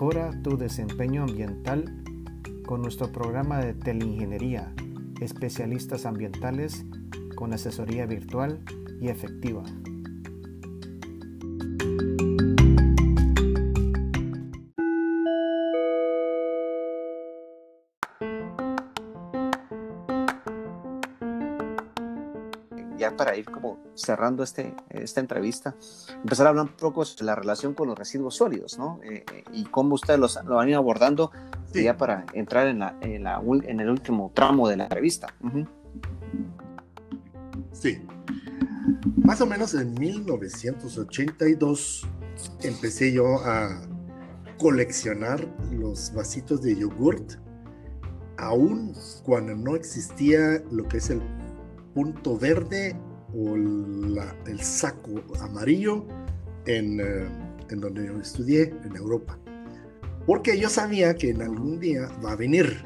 Mejora tu desempeño ambiental con nuestro programa de teleingeniería, especialistas ambientales con asesoría virtual y efectiva. Cerrando este, esta entrevista, empezar a hablar un poco sobre la relación con los residuos sólidos, ¿no? Eh, eh, y cómo ustedes los, lo han ido abordando ya para entrar en, la, en, la, en, el último tramo de la entrevista. Sí. Más o menos en 1982 empecé yo a coleccionar los vasitos de yogurt, aún cuando no existía lo que es el punto verde o el saco amarillo en, eh, en, donde yo estudié, en Europa. Porque yo sabía que en algún día va a venir,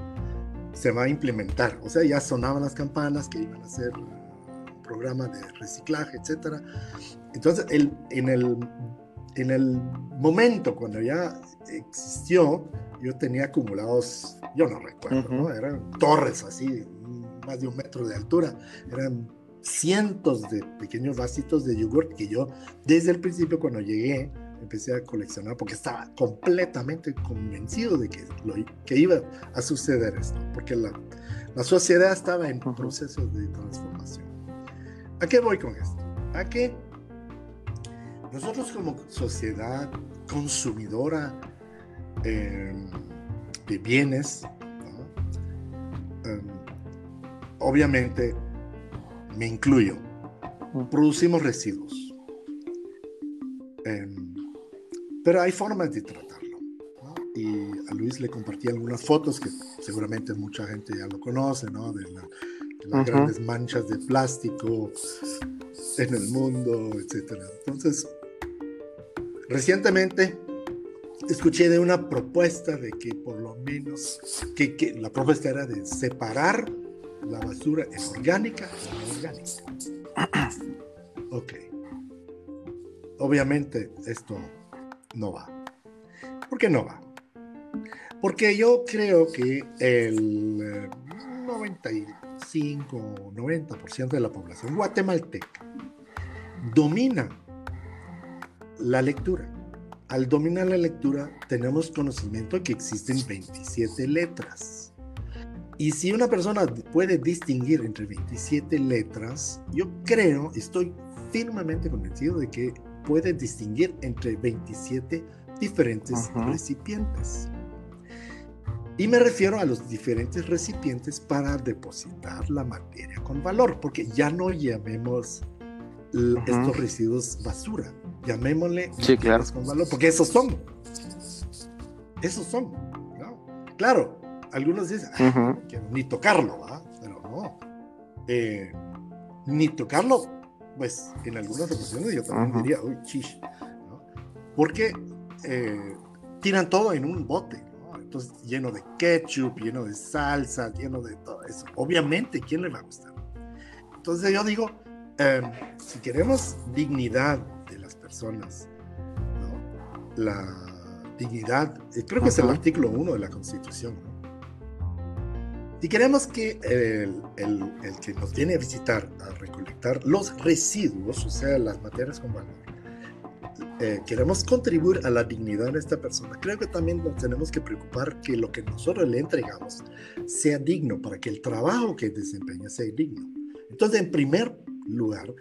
se va a implementar. O sea, ya sonaban las campanas que iban a hacer un programa de reciclaje, etc. Entonces, el, en, el, en el momento cuando ya existió, yo tenía acumulados, yo no recuerdo, ¿no? eran torres así, más de un metro de altura. Eran cientos de pequeños vasitos de yogurt que yo desde el principio cuando llegué empecé a coleccionar porque estaba completamente convencido de que, lo, que iba a suceder esto, porque la, la sociedad estaba en proceso de transformación. ¿A qué voy con esto? A que nosotros como sociedad consumidora eh, de bienes, em, obviamente me incluyo, producimos residuos. Em, pero hay formas de tratarlo. Y a Luis le compartí algunas fotos que seguramente mucha gente ya lo conoce, ¿no? De, las grandes manchas de plástico en el mundo, etc. Entonces, recientemente escuché de una propuesta de que por lo menos, que, que la propuesta era de separar la basura es orgánica o no orgánica. Ok. Obviamente esto no va. ¿Por qué no va? Porque yo creo que el 95 o 90% de la población guatemalteca domina la lectura. Al dominar la lectura tenemos conocimiento de que existen 27 letras y si una persona puede distinguir entre 27 letras, yo creo, estoy firmemente convencido de que puede distinguir entre 27 diferentes recipientes. Y me refiero a los diferentes recipientes para depositar la materia con valor, porque ya no llamemos estos residuos basura, llamémosle sí, claro. con valor, porque esos son. Esos son. Claro, algunos dicen, que ni tocarlo, pero no. Eh, ni tocarlo, pues en algunas ocasiones yo también diría, uy, chish, porque eh, tiran todo en un bote, entonces lleno de ketchup, lleno de salsa, lleno de todo eso. Obviamente, ¿quién le va a gustar? Entonces yo digo, em, si queremos dignidad de las personas, la dignidad, eh, creo que es el artículo 1 de la Constitución, Si queremos que el, el, que nos viene a visitar a recolectar los residuos, o sea, las materias con valor, eh, queremos contribuir a la dignidad de esta persona, creo que también nos tenemos que preocupar que lo que nosotros le entregamos sea digno, para que el trabajo que desempeña sea digno. Entonces, en primer lugar,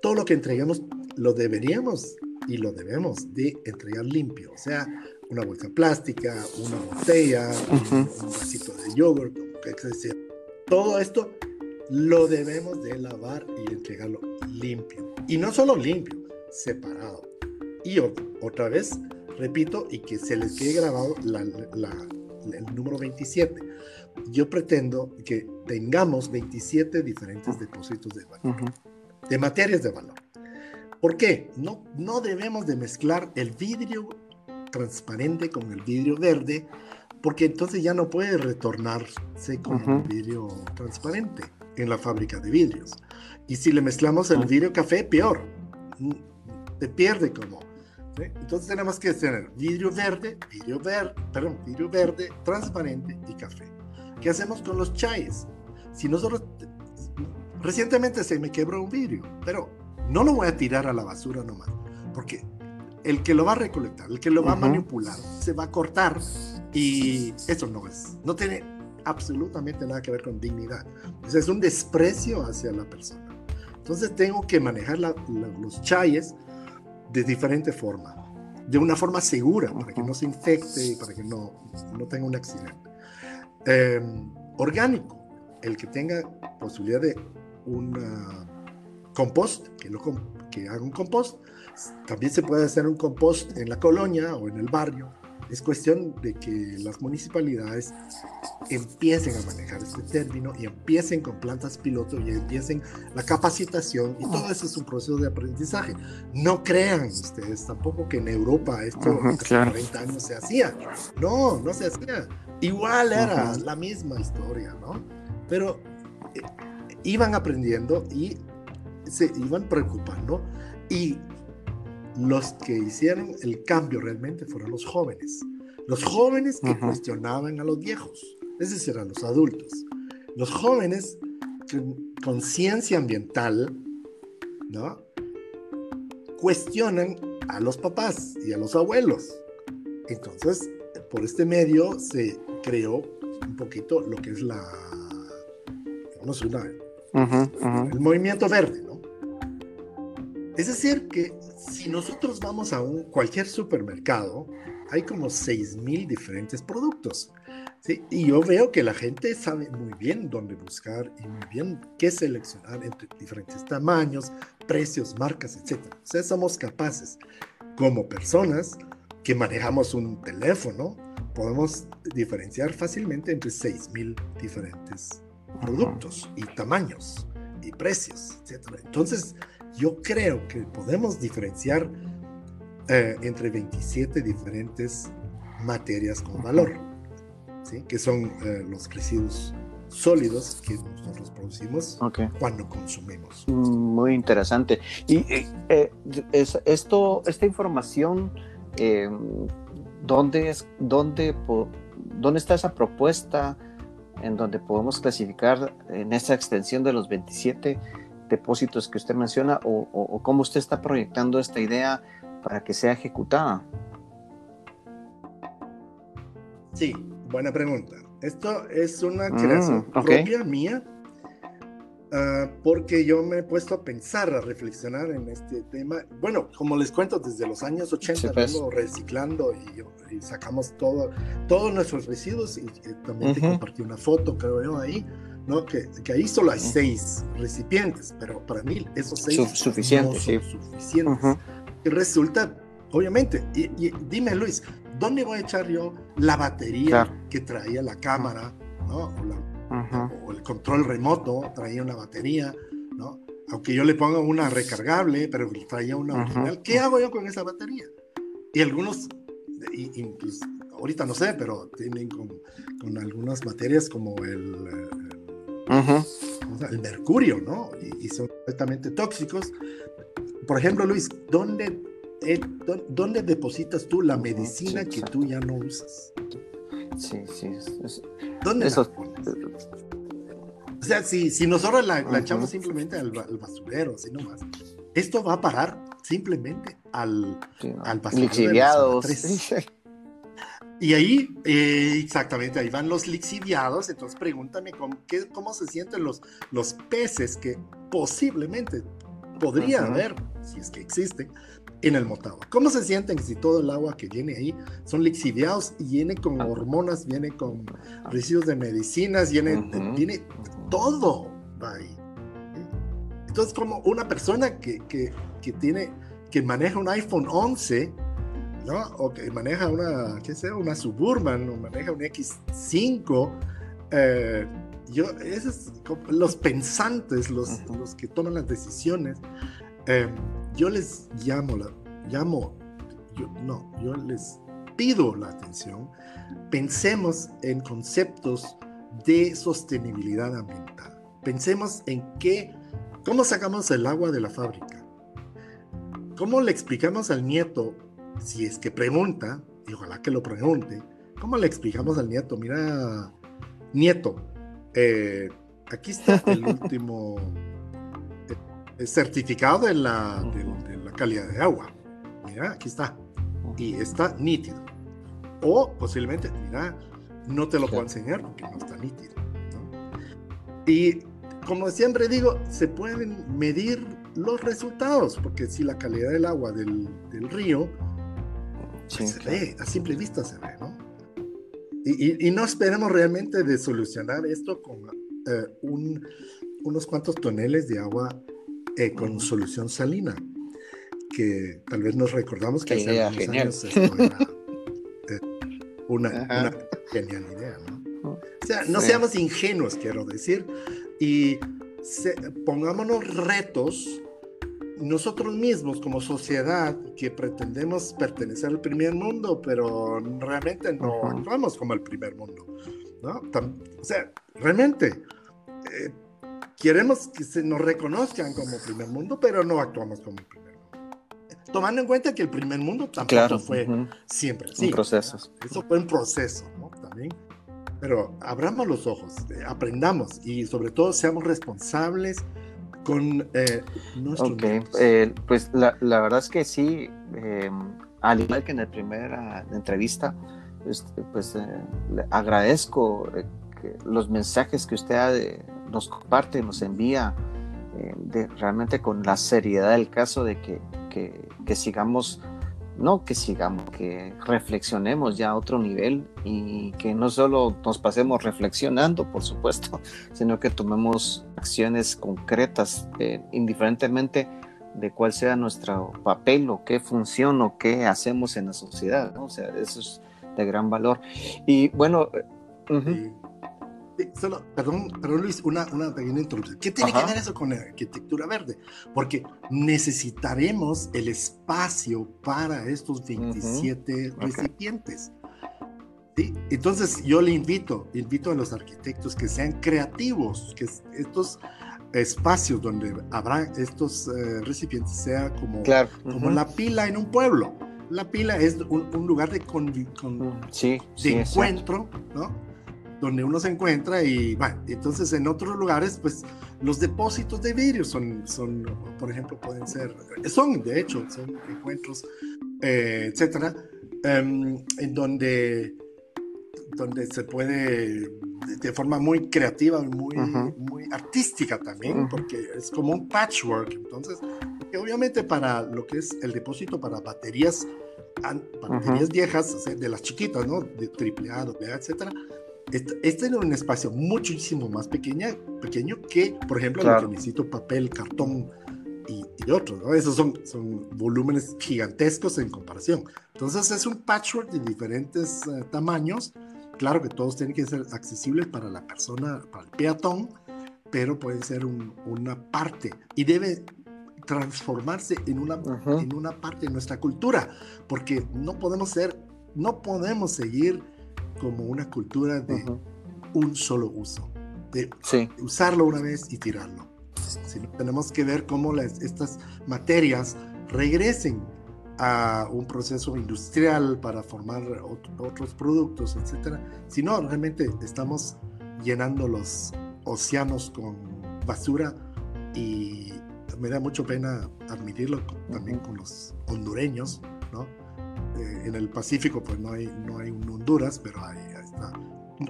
todo lo que entregamos lo deberíamos y lo debemos de entregar limpio, o sea, una bolsa plástica, una botella, un, vasito de yogurt, todo esto lo debemos de lavar y entregarlo limpio. Y no solo limpio, separado. Y otra vez, repito, y que se les quede grabado el número 27. Yo pretendo que tengamos 27 diferentes depósitos de valor, de materias de valor. ¿Por qué? No, no debemos de mezclar el vidrio transparente con el vidrio verde porque entonces ya no puede retornarse con un vidrio transparente en la fábrica de vidrios. Y si le mezclamos el vidrio café, peor. Se pierde como Entonces tenemos que tener vidrio verde, vidrio verde, perdón, vidrio verde, transparente y café. ¿Qué hacemos con los chais? Si nosotros recientemente se me quebró un vidrio, pero no lo voy a tirar a la basura nomás, porque el que lo va a recolectar, el que lo va a manipular, se va a cortar y eso no es, no tiene absolutamente nada que ver con dignidad. es un desprecio hacia la persona. Entonces tengo que manejar los chayes de diferente forma, de una forma segura, para que no se infecte y para que no, no tenga un accidente. Em, orgánico, el que tenga posibilidad de un compost, que, lo, que haga un compost, también se puede hacer un compost en la colonia o en el barrio. Es cuestión de que las municipalidades empiecen a manejar este término y empiecen con plantas piloto y empiecen la capacitación y todo eso es un proceso de aprendizaje. No crean ustedes tampoco que en Europa esto hace 40 años se hacía. No, no se hacía. Igual era la misma historia, ¿no? Pero eh, iban aprendiendo y se iban preocupando y los que hicieron el cambio realmente fueron los jóvenes. Los jóvenes que cuestionaban a los viejos, es decir, a los adultos. Los jóvenes con conciencia ambiental, ¿no? Cuestionan a los papás y a los abuelos. Entonces, por este medio se creó un poquito lo que es la, digamos, una, el movimiento verde, ¿no? Es decir, que si nosotros vamos a un, cualquier supermercado, hay como 6.000 diferentes productos. ¿sí? Y yo veo que la gente sabe muy bien dónde buscar y muy bien qué seleccionar entre diferentes tamaños, precios, marcas, etc. O sea, somos capaces, como personas que manejamos un teléfono, podemos diferenciar fácilmente entre 6.000 diferentes productos y tamaños y precios, etc. Entonces, yo creo que podemos diferenciar eh, entre 27 diferentes materias con valor, ¿sí? que son eh, los residuos sólidos que nosotros producimos cuando consumimos. Muy interesante. Y eh, esto, esta información, ¿dónde, es, dónde, ¿dónde está esa propuesta en donde podemos clasificar en esa extensión de los 27 depósitos que usted menciona o, cómo usted está proyectando esta idea para que sea ejecutada? Sí, buena pregunta. Esto es una mm, creación propia mía, ah, porque yo me he puesto a pensar, a reflexionar en este tema. Bueno, como les cuento, desde los años 80 pues. reciclando y, sacamos todo, todos nuestros residuos y, también te compartí una foto, creo yo, ahí ¿no? Que, que, ahí solo hay seis recipientes, pero para mí esos seis suficientes, son suficientes. Y resulta, obviamente, y, dime Luis, ¿dónde voy a echar yo la batería que traía la cámara, ¿no? o, el control remoto traía una batería, ¿no? Aunque yo le ponga una recargable, pero traía una original, ¿qué hago yo con esa batería? Y algunos, incluso, ahorita no sé, pero tienen con, con algunas materias como el, el mercurio, ¿no? Y, son completamente tóxicos. Por ejemplo, Luis, ¿dónde, eh, ¿dónde depositas tú la medicina que tú ya no usas? Sí, sí. ¿Dónde eso... O sea, si, si nosotros la, echamos simplemente al, basurero, así nomás, esto va a parar simplemente al, al basurero. Y ahí, eh, exactamente, ahí van los lixiviados. Entonces, pregúntame cómo, qué, cómo se sienten los, los peces que posiblemente podría haber, si es que existen, en el Motagua. ¿Cómo se sienten si todo el agua que viene ahí son lixiviados y viene con ah. hormonas, viene con residuos de medicinas, viene, viene todo ahí? Entonces, como una persona que, que, que tiene, que maneja un iPhone 11, ¿no? O que maneja una, qué sé, una Suburban o maneja un X5. Eh, yo, esos, los pensantes, los, los que toman las decisiones, eh, yo les llamo, la, llamo, yo, no, yo les pido la atención. Pensemos en conceptos de sostenibilidad ambiental. Pensemos en qué, cómo sacamos el agua de la fábrica. ¿Cómo le explicamos al nieto si es que pregunta, y ojalá que lo pregunte, ¿cómo le explicamos al nieto? Mira, nieto, eh, aquí está el último eh, certificado de la, de, la calidad de agua. Mira, aquí está. Y está nítido. O posiblemente, mira, no te lo puedo enseñar porque no está nítido. Y como siempre digo, se pueden medir los resultados, porque si la calidad del agua del, del río pues se ve, a simple vista se ve, ¿no? Y, y, no esperemos realmente de solucionar esto con eh, un, unos cuantos toneles de agua eh, con solución salina, que tal vez nos recordamos que hace unos años esto era eh, una, una, genial idea, ¿no? O sea, no seamos ingenuos, quiero decir, y pongámonos retos nosotros mismos como sociedad que pretendemos pertenecer al primer mundo, pero realmente no actuamos como el primer mundo, ¿no? o sea, realmente eh, queremos que se nos reconozcan como primer mundo, pero no actuamos como el primer mundo. Tomando en cuenta que el primer mundo tampoco fue siempre así. procesos. Eso fue un proceso, ¿no? También pero abramos los ojos, eh, aprendamos y sobre todo seamos responsables con eh, Ok, eh, pues la, la, verdad es que sí, eh, al igual que en la primera entrevista, este, pues le agradezco los mensajes que usted nos comparte, nos envía, de, realmente con la seriedad del caso de que, que, que sigamos no que sigamos, que reflexionemos ya a otro nivel y que no solo nos pasemos reflexionando, por supuesto, sino que tomemos acciones concretas, eh, indiferentemente de cuál sea nuestro papel o qué función o qué hacemos en la sociedad, O sea, eso es de gran valor. Y bueno, eh, solo, perdón, perdón Luis, una, una pequeña introducción. ¿Qué tiene que ver eso con la arquitectura verde? Porque necesitaremos el espacio para estos 27 recipientes. ¿Sí? Entonces yo le invito, invito a los arquitectos que sean creativos, que estos espacios donde habrá estos eh, recipientes sea como, como la pila en un pueblo. La pila es un, lugar de, de encuentro, ¿no? Donde uno se encuentra y bueno, entonces en otros lugares pues los depósitos de vidrio son, son por ejemplo, pueden ser, son de hecho, son encuentros, eh, etcétera, em, en donde, donde se puede de forma muy creativa muy, muy artística también, porque es como un patchwork, entonces, obviamente para lo que es el depósito para baterías, baterías viejas, de las chiquitas, ¿no? De triple A, etcétera, este, este, es un espacio muchísimo más pequeña, pequeño que, por ejemplo, lo que necesito papel, cartón y, otros, ¿no? Esos son, son volúmenes gigantescos en comparación. Entonces es un patchwork de diferentes eh, tamaños. Claro que todos tienen que ser accesibles para la persona, para el peatón, pero puede ser una parte y debe transformarse en una, en una parte de nuestra cultura, porque no podemos ser, no podemos seguir como una cultura de un solo uso, de usarlo una vez y tirarlo. tenemos que ver cómo las, estas materias regresen a un proceso industrial para formar otros productos, etcétera. Si no, realmente estamos llenando los océanos con basura y me da mucho pena admitirlo también con los hondureños, ¿no? Eh, en el Pacífico pues no hay, no hay un Honduras, pero ahí, está.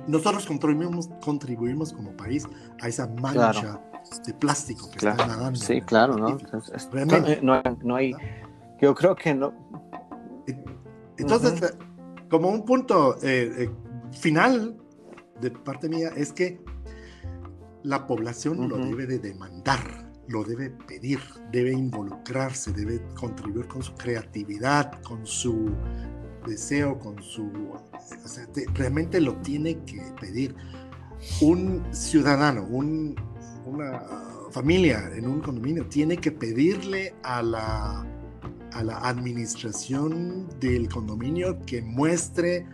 Nosotros contribuimos, contribuimos como país a esa mancha de plástico que está nadando. Sí, claro, ¿no? no, hay, yo creo que no. Entonces, eh, como un punto eh, final de parte mía es que la población lo debe de demandar lo debe pedir, debe involucrarse, debe contribuir con su creatividad, con su deseo, con su... O sea, realmente lo tiene que pedir. Un ciudadano, un, una familia en un condominio tiene que pedirle a la, a la administración del condominio que muestre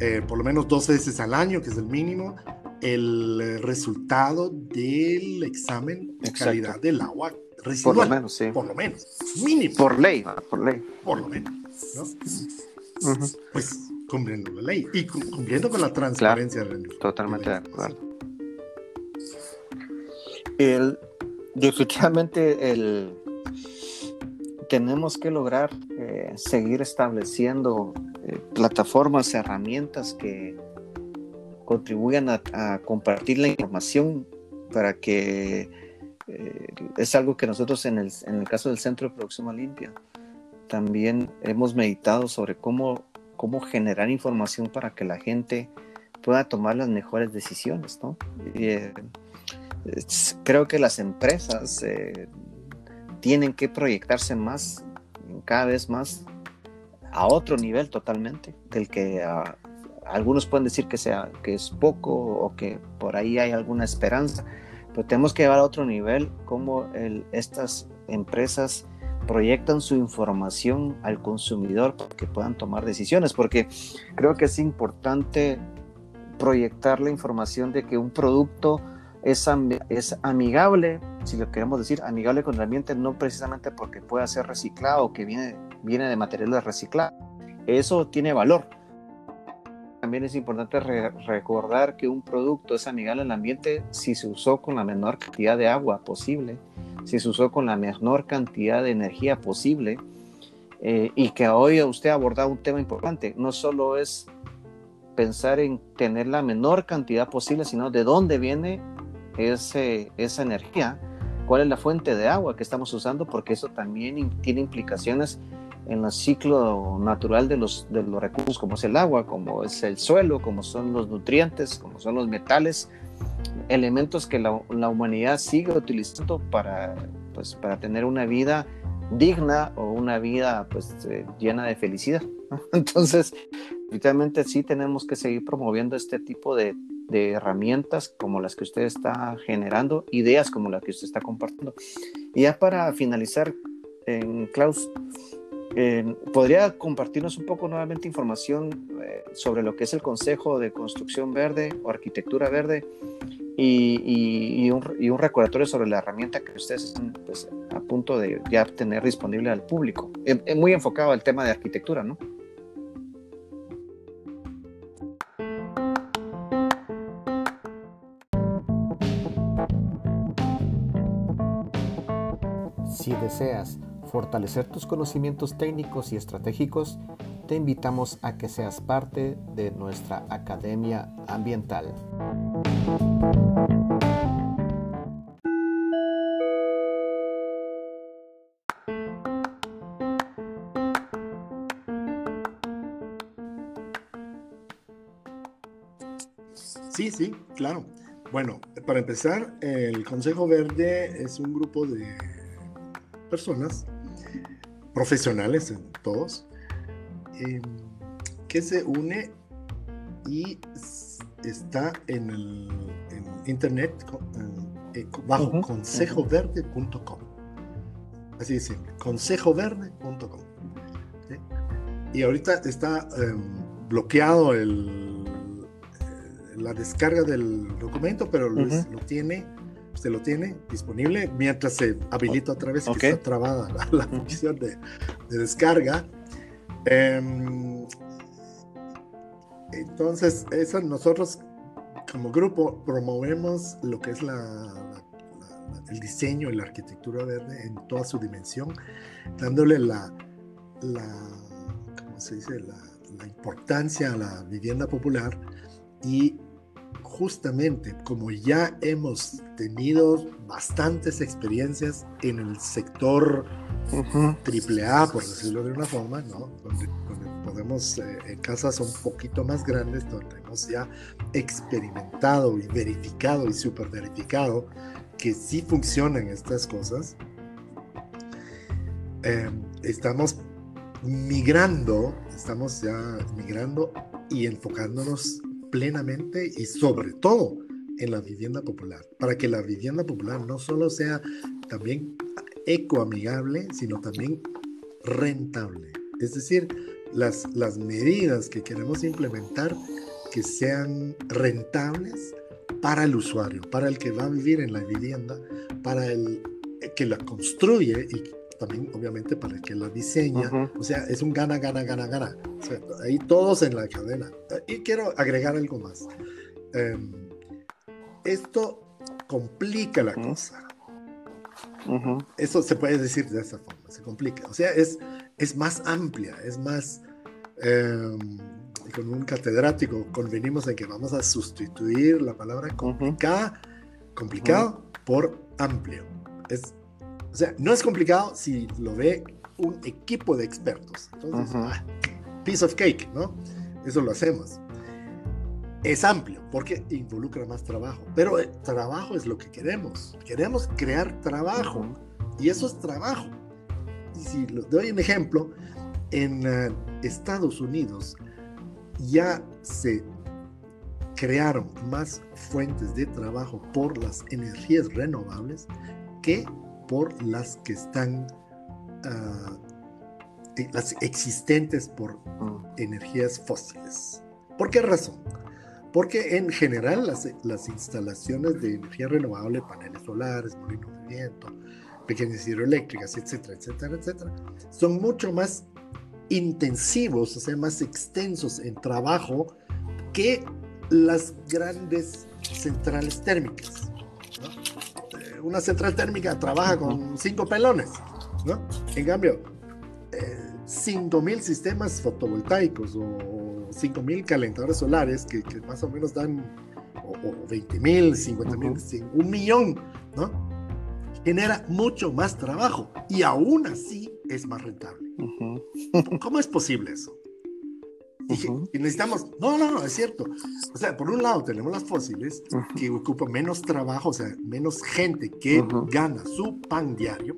eh, por lo menos dos veces al año, que es el mínimo, el eh, resultado del examen de calidad del agua residual. Por lo menos, sí. Por lo menos, mínimo. Por ley, por ley. Por lo menos. ¿no? Pues cumpliendo la ley y cumpliendo con la transparencia. totalmente de acuerdo. El, definitivamente el, tenemos que lograr eh, seguir estableciendo eh, plataformas, herramientas que contribuyan a, compartir la información para que eh, es algo que nosotros en el, en el caso del Centro de Producción Limpia también hemos meditado sobre cómo, cómo generar información para que la gente pueda tomar las mejores decisiones. ¿no? creo que las empresas tienen que proyectarse más, cada vez más, a otro nivel totalmente, del que ah, algunos pueden decir que, sea, que es poco o que por ahí hay alguna esperanza, pero tenemos que llevar a otro nivel cómo estas empresas proyectan su información al consumidor para que puedan tomar decisiones, porque creo que es importante proyectar la información de que un producto es, es amigable, si lo queremos decir, amigable con el ambiente, no precisamente porque pueda ser reciclado o que viene, viene de materiales reciclados. Eso tiene valor. También es importante recordar que un producto es amigable al ambiente si se usó con la menor cantidad de agua posible, si se usó con la menor cantidad de energía posible, eh, y que hoy usted ha abordado un tema importante. No solo es pensar en tener la menor cantidad posible, sino de dónde viene ese, esa energía, cuál es la fuente de agua que estamos usando, porque eso también tiene implicaciones en el ciclo natural de los, de los recursos como es el agua, como es el suelo, como son los nutrientes, como son los metales, elementos que la, la humanidad sigue utilizando para, pues, para tener una vida digna o una vida pues, eh, llena de felicidad. Entonces, definitivamente sí tenemos que seguir promoviendo este tipo de, de herramientas como las que usted está generando, ideas como las que usted está compartiendo. Y ya para finalizar, Klaus, ¿podría compartirnos un poco nuevamente información eh, sobre lo que es el Consejo de Construcción Verde o Arquitectura Verde y, y, un, y un, recordatorio sobre la herramienta que ustedes están pues, a punto de ya tener disponible al público? muy enfocado al tema de arquitectura, ¿no? Si deseas fortalecer tus conocimientos técnicos y estratégicos, te invitamos a que seas parte de nuestra Academia Ambiental. Sí, sí, claro. Bueno, para empezar, el Consejo Verde es un grupo de personas, profesionales todos, em, que se une y está en el internet eh, bajo consejoverde.com. Así de simple, consejoverde.com. Y ahorita está em, bloqueado el, eh, la descarga del documento, pero lo tiene usted lo tiene disponible mientras se habilita otra vez que está trabada la, función de, descarga. Em, entonces, eso nosotros como grupo promovemos lo que es la, el diseño y la arquitectura verde en toda su dimensión, dándole la, ¿cómo se dice? La importancia a la vivienda popular y justamente como ya hemos tenido bastantes experiencias en el sector triple A, por decirlo de una forma, ¿no? donde, podemos, eh, en casas un poquito más grandes, donde hemos ya experimentado y verificado y super verificado que sí funcionan estas cosas, em, estamos migrando, estamos ya migrando y enfocándonos plenamente y sobre todo en la vivienda popular, para que la vivienda popular no solo sea también ecoamigable, sino también rentable. Es decir, las, las medidas que queremos implementar que sean rentables para el usuario, para el que va a vivir en la vivienda, para el que la construye y también, obviamente, para el que la diseña. O sea, es un gana, gana, gana, gana. ahí todos en la cadena. Y quiero agregar algo más. Em, esto complica la cosa. Eso se puede decir de esa forma, se complica. O sea, es, es más amplia, es más... Em, con un catedrático convenimos en que vamos a sustituir la palabra complicada, complicado por amplio. Es, o sea, no es complicado si lo ve un equipo de expertos. Entonces, ah, piece of cake, ¿no? Eso lo hacemos. Es amplio porque involucra más trabajo, pero el trabajo es lo que queremos. Queremos crear trabajo y eso es trabajo. Y si les doy un ejemplo, en eh, Estados Unidos ya se crearon más fuentes de trabajo por las energías renovables que por las que están, ah, eh, las existentes por mm. energías fósiles. ¿Por qué razón? Porque en general las, las instalaciones de energía renovable, paneles solares, molinos de viento, pequeñas hidroeléctricas, etcétera, etcétera, etcétera, son mucho más intensivos, o sea, más extensos en trabajo que las grandes centrales térmicas. Una central térmica trabaja con cinco pelones, ¿no? En cambio, eh, 5.000 sistemas fotovoltaicos o 5.000 calentadores solares que, más o menos dan, o, o 20.000, 50.000, un millón, ¿no? Genera mucho más trabajo y aún así es más rentable. ¿Cómo es posible eso? Y, necesitamos, no, no, no, es cierto. O sea, por un lado tenemos las fósiles que ocupan menos trabajo, o sea, menos gente que gana su pan diario.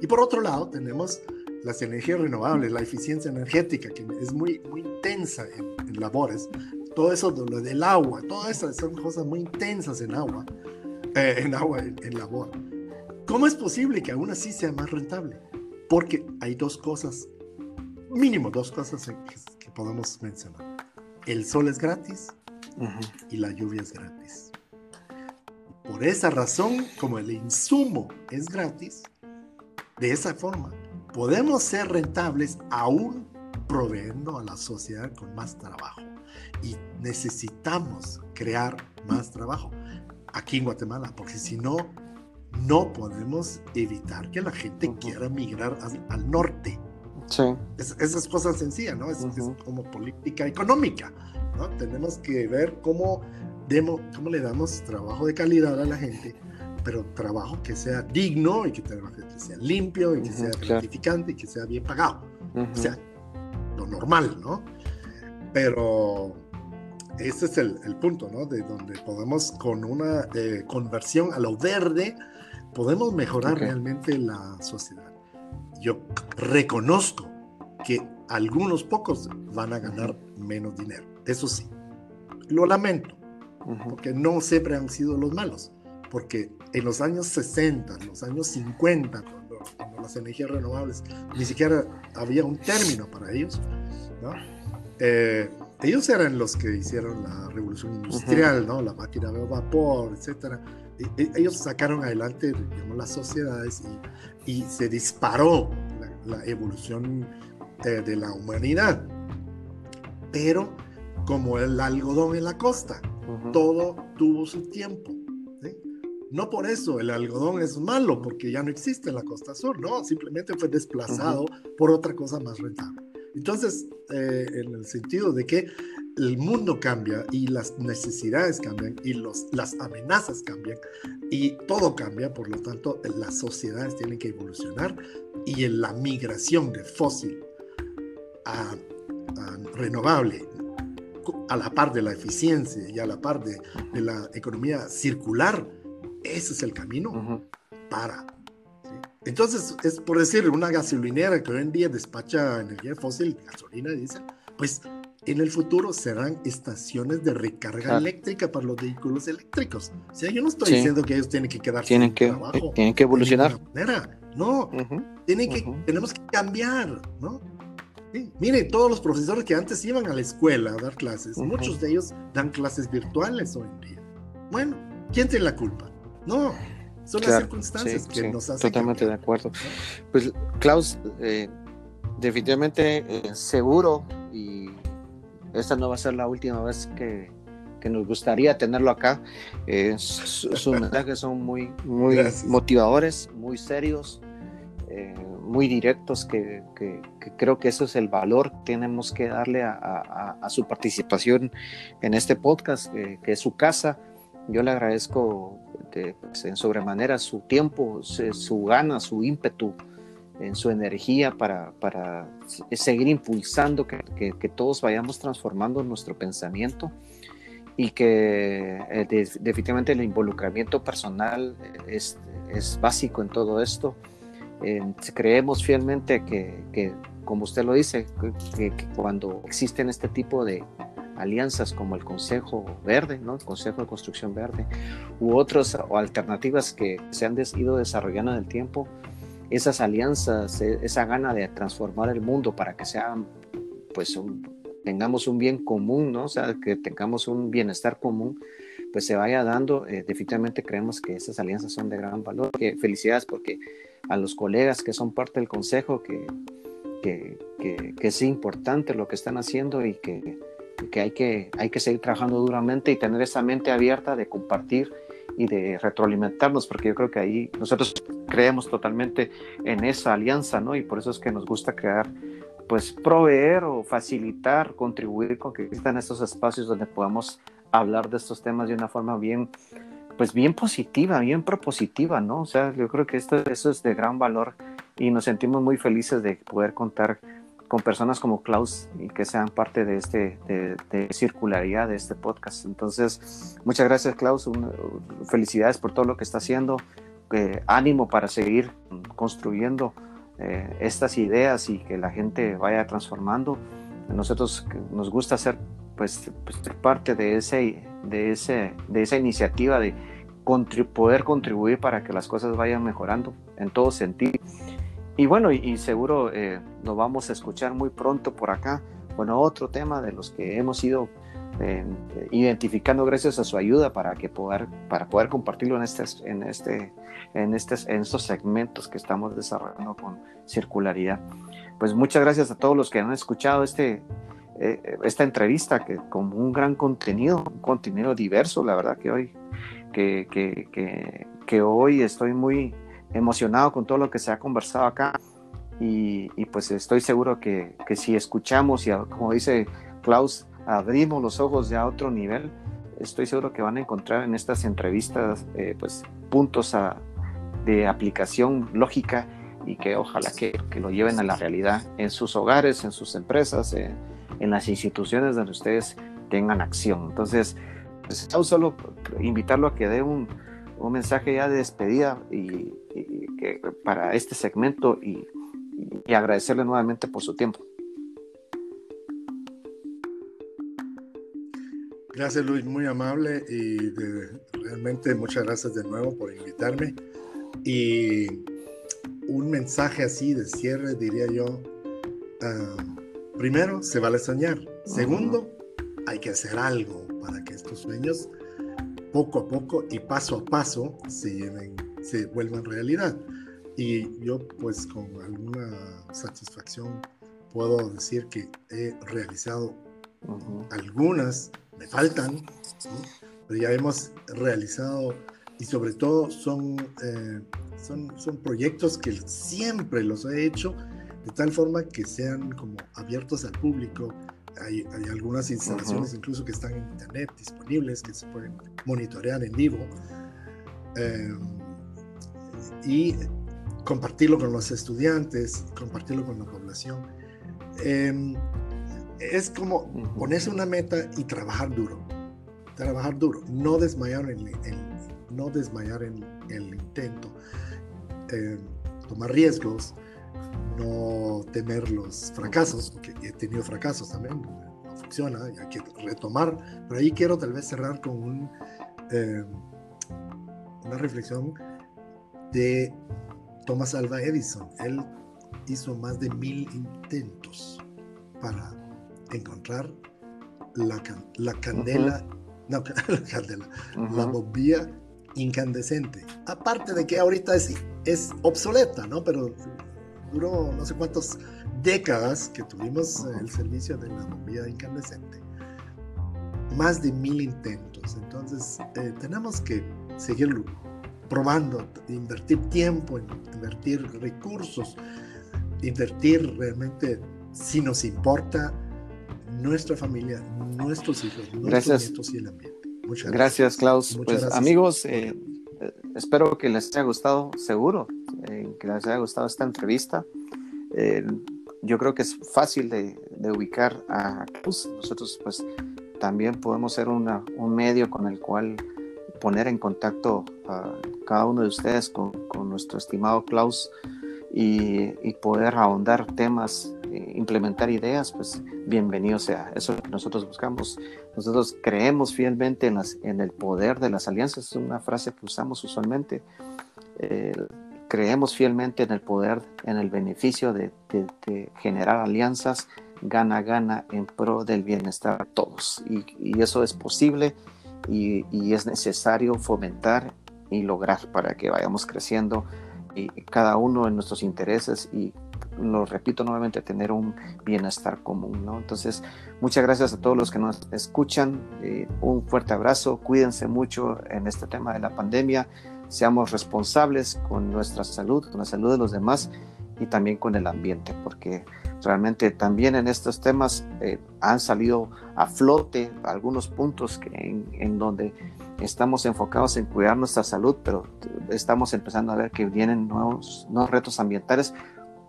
Y por otro lado tenemos las energías renovables, la eficiencia energética, que es muy, muy intensa en, labores. Todo eso, lo del agua, todas esas son cosas muy intensas en agua, eh, en agua, en labor. ¿Cómo es posible que aún así sea más rentable? Porque hay dos cosas, mínimo dos cosas que, podemos mencionar. El sol es gratis y la lluvia es gratis. Por esa razón, como el insumo es gratis, de esa forma podemos ser rentables aún proveyendo a la sociedad con más trabajo. Y necesitamos crear más trabajo aquí en Guatemala, porque si no, no podemos evitar que la gente quiera migrar al, norte. Sí. Es, es cosa sencilla, ¿no? Es, como política económica, ¿no? Tenemos que ver cómo, demo, cómo le damos trabajo de calidad a la gente, pero trabajo que sea digno y que, sea limpio y que sea gratificante y que sea bien pagado. O sea, lo normal, ¿no? Pero ese es el, el, punto, ¿no? De donde podemos con una eh, conversión a lo verde podemos mejorar realmente la sociedad. Yo reconozco que algunos pocos van a ganar menos dinero, eso sí. Lo lamento, porque no siempre han sido los malos, porque en los años 60, en los años 50, cuando, las energías renovables ni siquiera había un término para ellos, eh, ellos eran los que hicieron la revolución industrial, ¿no? La máquina de vapor, etcétera ellos sacaron adelante las sociedades y, se disparó la, evolución eh, de la humanidad. Pero como el algodón en la costa, todo tuvo su tiempo. No por eso el algodón es malo, porque ya no existe en la costa sur, no, simplemente fue desplazado por otra cosa más rentable. Entonces, eh, en el sentido de que el mundo cambia y las necesidades cambian y los, las amenazas cambian y todo cambia, por lo tanto las sociedades tienen que evolucionar y en la migración de fósil a, renovable a la par de la eficiencia y a la par de, la economía circular, ese es el camino para. Entonces, es por decir, una gasolinera que hoy en día despacha energía fósil, gasolina, dice, pues en el futuro serán estaciones de recarga eléctrica para los vehículos eléctricos. O sea, yo no estoy diciendo que ellos tienen que quedarse tienen que. Eh, tienen que evolucionar. No, tienen que, tenemos que cambiar, ¿no? Miren, todos los profesores que antes iban a la escuela a dar clases, muchos de ellos dan clases virtuales hoy en día. Bueno, ¿quién tiene la culpa? No, son las circunstancias que nos hacen. Totalmente de acuerdo. Pues, Klaus, eh, definitivamente eh, seguro, y esta no va a ser la última vez que, que nos gustaría tenerlo acá. Eh, sus mensajes son muy, muy motivadores, muy serios, eh, muy directos, que, que, creo que eso es el valor que tenemos que darle a, a, su participación en este podcast, que es su casa. Yo le agradezco de, pues, en sobremanera su tiempo, su gana, su ímpetu en su energía para, para seguir impulsando que, que, todos vayamos transformando nuestro pensamiento y que eh, definitivamente el involucramiento personal es, es, básico en todo esto. creemos fielmente que, que, como usted lo dice, que, cuando existen este tipo de alianzas como el Consejo Verde, ¿no? el Consejo de Construcción Verde, u otras o alternativas que se han ido desarrollando en el tiempo, esas alianzas, e, esa gana de transformar el mundo para que sea, pues, tengamos un bien común, ¿no? O sea, que tengamos un bienestar común, pues se vaya dando. Eh, definitivamente creemos que esas alianzas son de gran valor. Que felicidades porque a los colegas que son parte del consejo, que, que, que, es importante lo que están haciendo y que, que, hay que hay que seguir trabajando duramente y tener esa mente abierta de compartir y de retroalimentarnos, porque yo creo que ahí nosotros creemos totalmente en esa alianza, ¿no? Y por eso es que nos gusta crear, pues proveer o facilitar, contribuir con que existan estos espacios donde podamos hablar de estos temas de una forma bien, pues bien positiva, bien propositiva, ¿no? O sea, yo creo que esto, eso es de gran valor y nos sentimos muy felices de poder contar con personas como Klaus y que sean parte de este de, circularidad de este podcast. Entonces, muchas gracias Klaus, felicidades por todo lo que está haciendo, eh, ánimo para seguir construyendo eh, estas ideas y que la gente vaya transformando. Nosotros nos gusta ser pues, pues parte de ese de ese de esa iniciativa de poder contribuir para que las cosas vayan mejorando en todo sentido y bueno, y, seguro eh, vamos a escuchar muy pronto por acá. Bueno, otro tema de los que hemos ido eh, identificando gracias a su ayuda para que poder para poder compartirlo en este en este en en estos segmentos que estamos desarrollando con circularidad. Pues muchas gracias a todos los que han escuchado este eh, esta entrevista que con un gran contenido, un contenido diverso, la verdad que hoy que, que, que hoy estoy muy emocionado con todo lo que se ha conversado acá y, pues estoy seguro que, que, si escuchamos y como dice Klaus, abrimos los ojos ya a otro nivel, estoy seguro que van a encontrar en estas entrevistas eh, pues puntos de aplicación lógica y que ojalá que, que, lo lleven a la realidad en sus hogares, en sus empresas, en las instituciones donde ustedes tengan acción. Entonces, pues, solo invitarlo a que dé un, un mensaje ya de despedida y, que, para este segmento y, agradecerle nuevamente por su tiempo. Gracias Luis, muy amable y realmente muchas gracias de nuevo por invitarme. Y un mensaje así de cierre diría yo, ah, primero, se vale soñar. Segundo, hay que hacer algo para que estos sueños poco a poco y paso a paso se, lleven, se vuelvan realidad. Y yo pues con alguna satisfacción puedo decir que he realizado algunas, me faltan, pero ya hemos realizado y sobre todo son, eh, son, son proyectos que siempre los he hecho de tal forma que sean como abiertos al público, hay, algunas instalaciones incluso que están en internet disponibles, que se pueden monitorear en vivo. Em, y compartirlo con los estudiantes, compartirlo con la población. Em, es como ponerse una meta y trabajar duro. Trabajar duro, no desmayar en el, no desmayar en el intento, em, tomar riesgos, no temer los fracasos, porque he tenido fracasos también, no funciona, hay que retomar, pero ahí quiero tal vez cerrar con un, eh, una reflexión de Thomas Alva Edison. Él hizo más de mil intentos para encontrar la, la candela, no, la candela, la bombilla incandescente. Aparte de que ahorita es, es obsoleta, ¿no? Pero duró no sé cuántas décadas que tuvimos el servicio de la bombilla incandescente. Más de mil intentos. Entonces, eh, tenemos que seguir probando, invertir tiempo, invertir recursos, invertir realmente, si nos importa, nuestra familia, nuestros hijos, nuestros nietos y el ambiente. Muchas gracias. Gracias, Klaus. pues amigos, eh, eh, espero que les haya gustado, seguro, eh, que les haya gustado esta entrevista. yo creo que es fácil de, ubicar a Klaus. Nosotros pues también podemos ser una, un medio con el cual poner en contacto a cada uno de ustedes con, con nuestro estimado Klaus y, y poder ahondar temas implementar ideas, pues bienvenido sea. Eso es lo que nosotros buscamos. Nosotros creemos fielmente en, las, en el poder de las alianzas, es una frase que usamos usualmente. Eh, creemos fielmente en el poder, en el beneficio de, generar alianzas gana, gana en pro del bienestar de todos. Y, eso es posible y, y, es necesario fomentar y lograr para que vayamos creciendo y cada uno en nuestros intereses y lo repito nuevamente, tener un bienestar común, ¿no? Entonces, muchas gracias a todos los que nos escuchan, eh, un fuerte abrazo, cuídense mucho en este tema de la pandemia, seamos responsables con nuestra salud, con la salud de los demás y también con el ambiente, porque realmente también en estos temas eh, han salido a flote algunos puntos que en, en donde estamos enfocados en cuidar nuestra salud, pero estamos empezando a ver que vienen nuevos, nuevos retos ambientales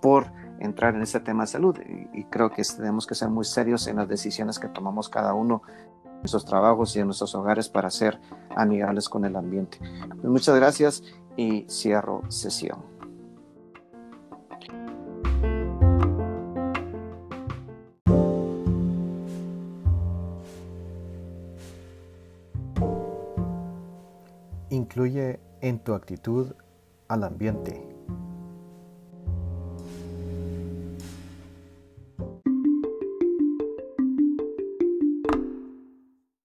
por entrar en este tema de salud y, creo que tenemos que ser muy serios en las decisiones que tomamos cada uno en nuestros trabajos y en nuestros hogares para ser amigables con el ambiente. Pues muchas gracias y cierro sesión. Incluye en tu actitud al ambiente